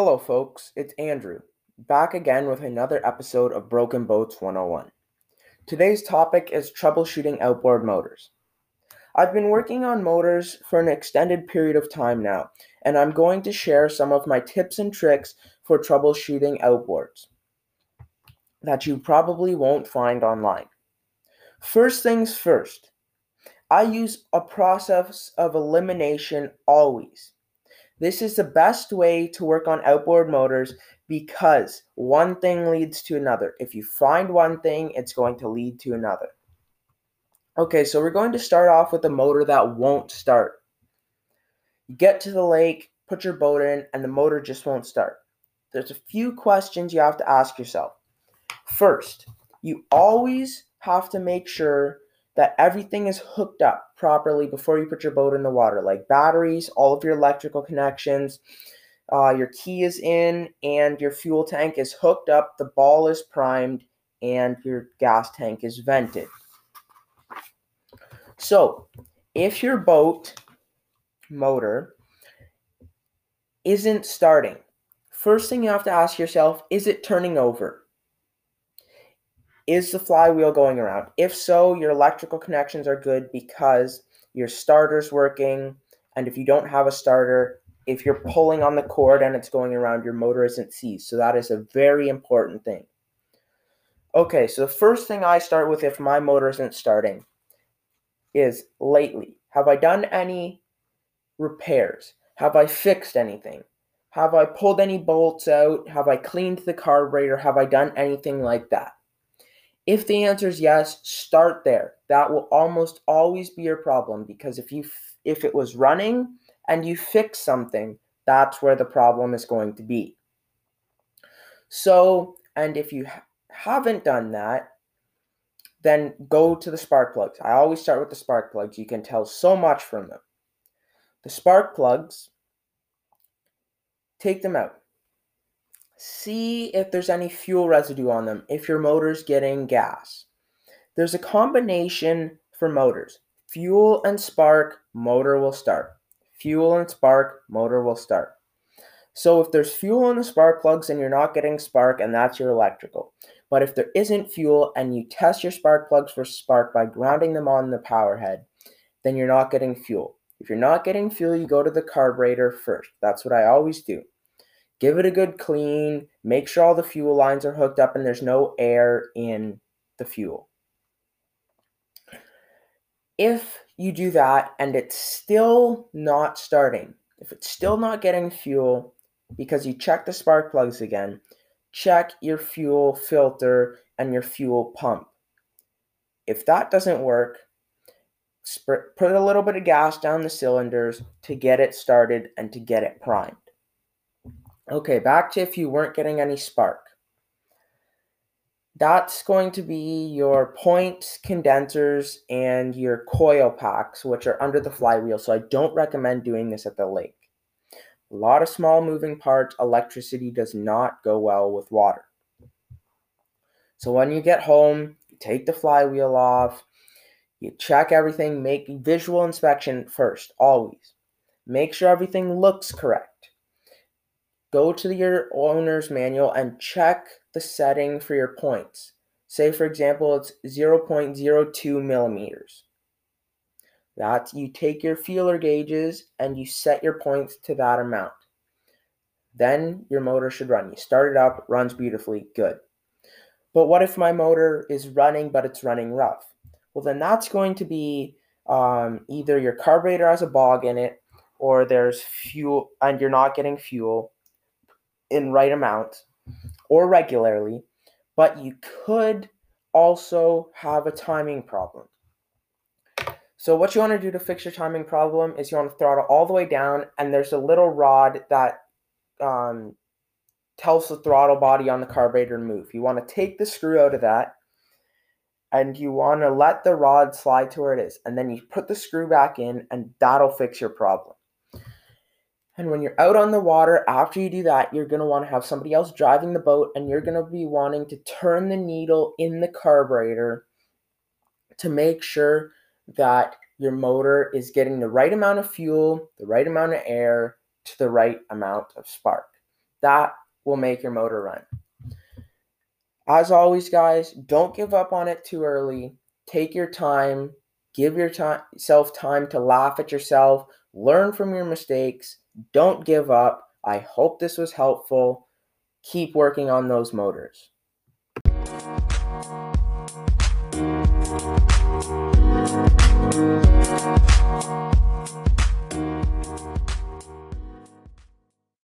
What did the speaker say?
Hello, folks. It's Andrew, back again with another episode of Broken Boats 101. Today's topic is troubleshooting outboard motors. I've been working on motors for an extended period of time now, and I'm going to share some of my tips and tricks for troubleshooting outboards that you probably won't find online. First things first, I use a process of elimination always. This is the best way to work on outboard motors because one thing leads to another. If you find one thing, it's going to lead to another. Okay, so we're going to start off with a motor that won't start. You get to the lake, put your boat in, and the motor just won't start. There's a few questions you have to ask yourself. First, you always have to make sure that everything is hooked up properly before you put your boat in the water, like batteries, all of your electrical connections, uh, your key is in, and your fuel tank is hooked up, the ball is primed, and your gas tank is vented. So, if your boat motor isn't starting, first thing you have to ask yourself is it turning over? Is the flywheel going around? If so, your electrical connections are good because your starter's working. And if you don't have a starter, if you're pulling on the cord and it's going around, your motor isn't seized. So that is a very important thing. Okay, so the first thing I start with if my motor isn't starting is lately. Have I done any repairs? Have I fixed anything? Have I pulled any bolts out? Have I cleaned the carburetor? Have I done anything like that? If the answer is yes, start there. That will almost always be your problem because if you if it was running and you fix something, that's where the problem is going to be. So, and if you haven't done that, then go to the spark plugs. I always start with the spark plugs. You can tell so much from them. The spark plugs, take them out see if there's any fuel residue on them if your motor's getting gas. There's a combination for motors. Fuel and spark, motor will start. Fuel and spark, motor will start. So if there's fuel in the spark plugs and you're not getting spark, and that's your electrical. But if there isn't fuel and you test your spark plugs for spark by grounding them on the power head, then you're not getting fuel. If you're not getting fuel, you go to the carburetor first. That's what I always do give it a good clean, make sure all the fuel lines are hooked up and there's no air in the fuel. If you do that and it's still not starting, if it's still not getting fuel because you check the spark plugs again, check your fuel filter and your fuel pump. If that doesn't work, put a little bit of gas down the cylinders to get it started and to get it primed. Okay, back to if you weren't getting any spark. That's going to be your points, condensers, and your coil packs, which are under the flywheel. So I don't recommend doing this at the lake. A lot of small moving parts, electricity does not go well with water. So when you get home, you take the flywheel off, you check everything, make visual inspection first, always. Make sure everything looks correct go to your owner's manual and check the setting for your points. Say, for example, it's 0.02 millimeters. That you take your feeler gauges and you set your points to that amount. Then your motor should run. You start it up, runs beautifully, good. But what if my motor is running but it's running rough? Well, then that's going to be um, either your carburetor has a bog in it, or there's fuel and you're not getting fuel, in right amount or regularly, but you could also have a timing problem. So what you want to do to fix your timing problem is you want to throttle all the way down, and there's a little rod that um, tells the throttle body on the carburetor to move. You want to take the screw out of that, and you want to let the rod slide to where it is, and then you put the screw back in, and that'll fix your problem. And when you're out on the water, after you do that, you're going to want to have somebody else driving the boat and you're going to be wanting to turn the needle in the carburetor to make sure that your motor is getting the right amount of fuel, the right amount of air, to the right amount of spark. That will make your motor run. As always, guys, don't give up on it too early. Take your time. Give yourself time to laugh at yourself. Learn from your mistakes. Don't give up. I hope this was helpful. Keep working on those motors.